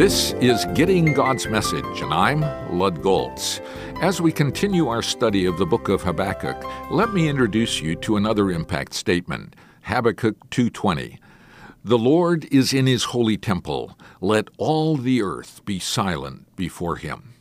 This is Getting God's Message, and I'm Lud Golz. As we continue our study of the book of Habakkuk, let me introduce you to another impact statement, Habakkuk 2:20. The Lord is in his holy temple. Let all the earth be silent before him.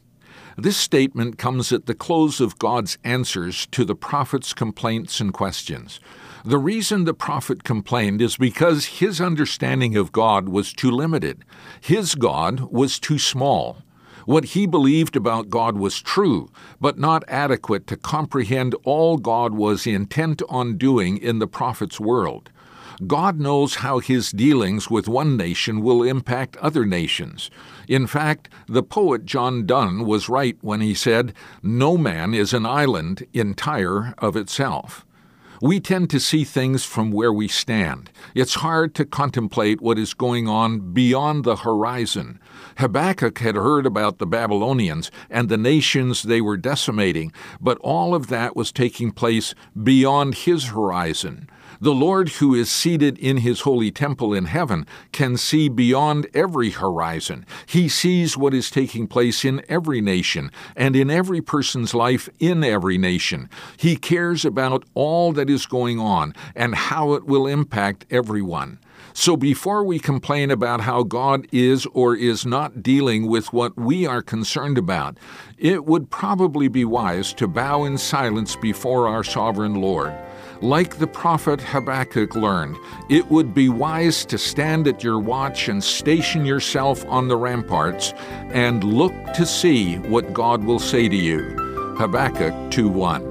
This statement comes at the close of God's answers to the prophet's complaints and questions. The reason the prophet complained is because his understanding of God was too limited. His God was too small. What he believed about God was true, but not adequate to comprehend all God was intent on doing in the prophet's world. God knows how his dealings with one nation will impact other nations. In fact, the poet John Donne was right when he said, No man is an island entire of itself. We tend to see things from where we stand. It's hard to contemplate what is going on beyond the horizon. Habakkuk had heard about the Babylonians and the nations they were decimating, but all of that was taking place beyond his horizon. The Lord, who is seated in his holy temple in heaven, can see beyond every horizon. He sees what is taking place in every nation and in every person's life in every nation. He cares about all that is going on and how it will impact everyone. So before we complain about how God is or is not dealing with what we are concerned about, it would probably be wise to bow in silence before our sovereign Lord. Like the prophet Habakkuk learned, it would be wise to stand at your watch and station yourself on the ramparts and look to see what God will say to you. Habakkuk 2 1.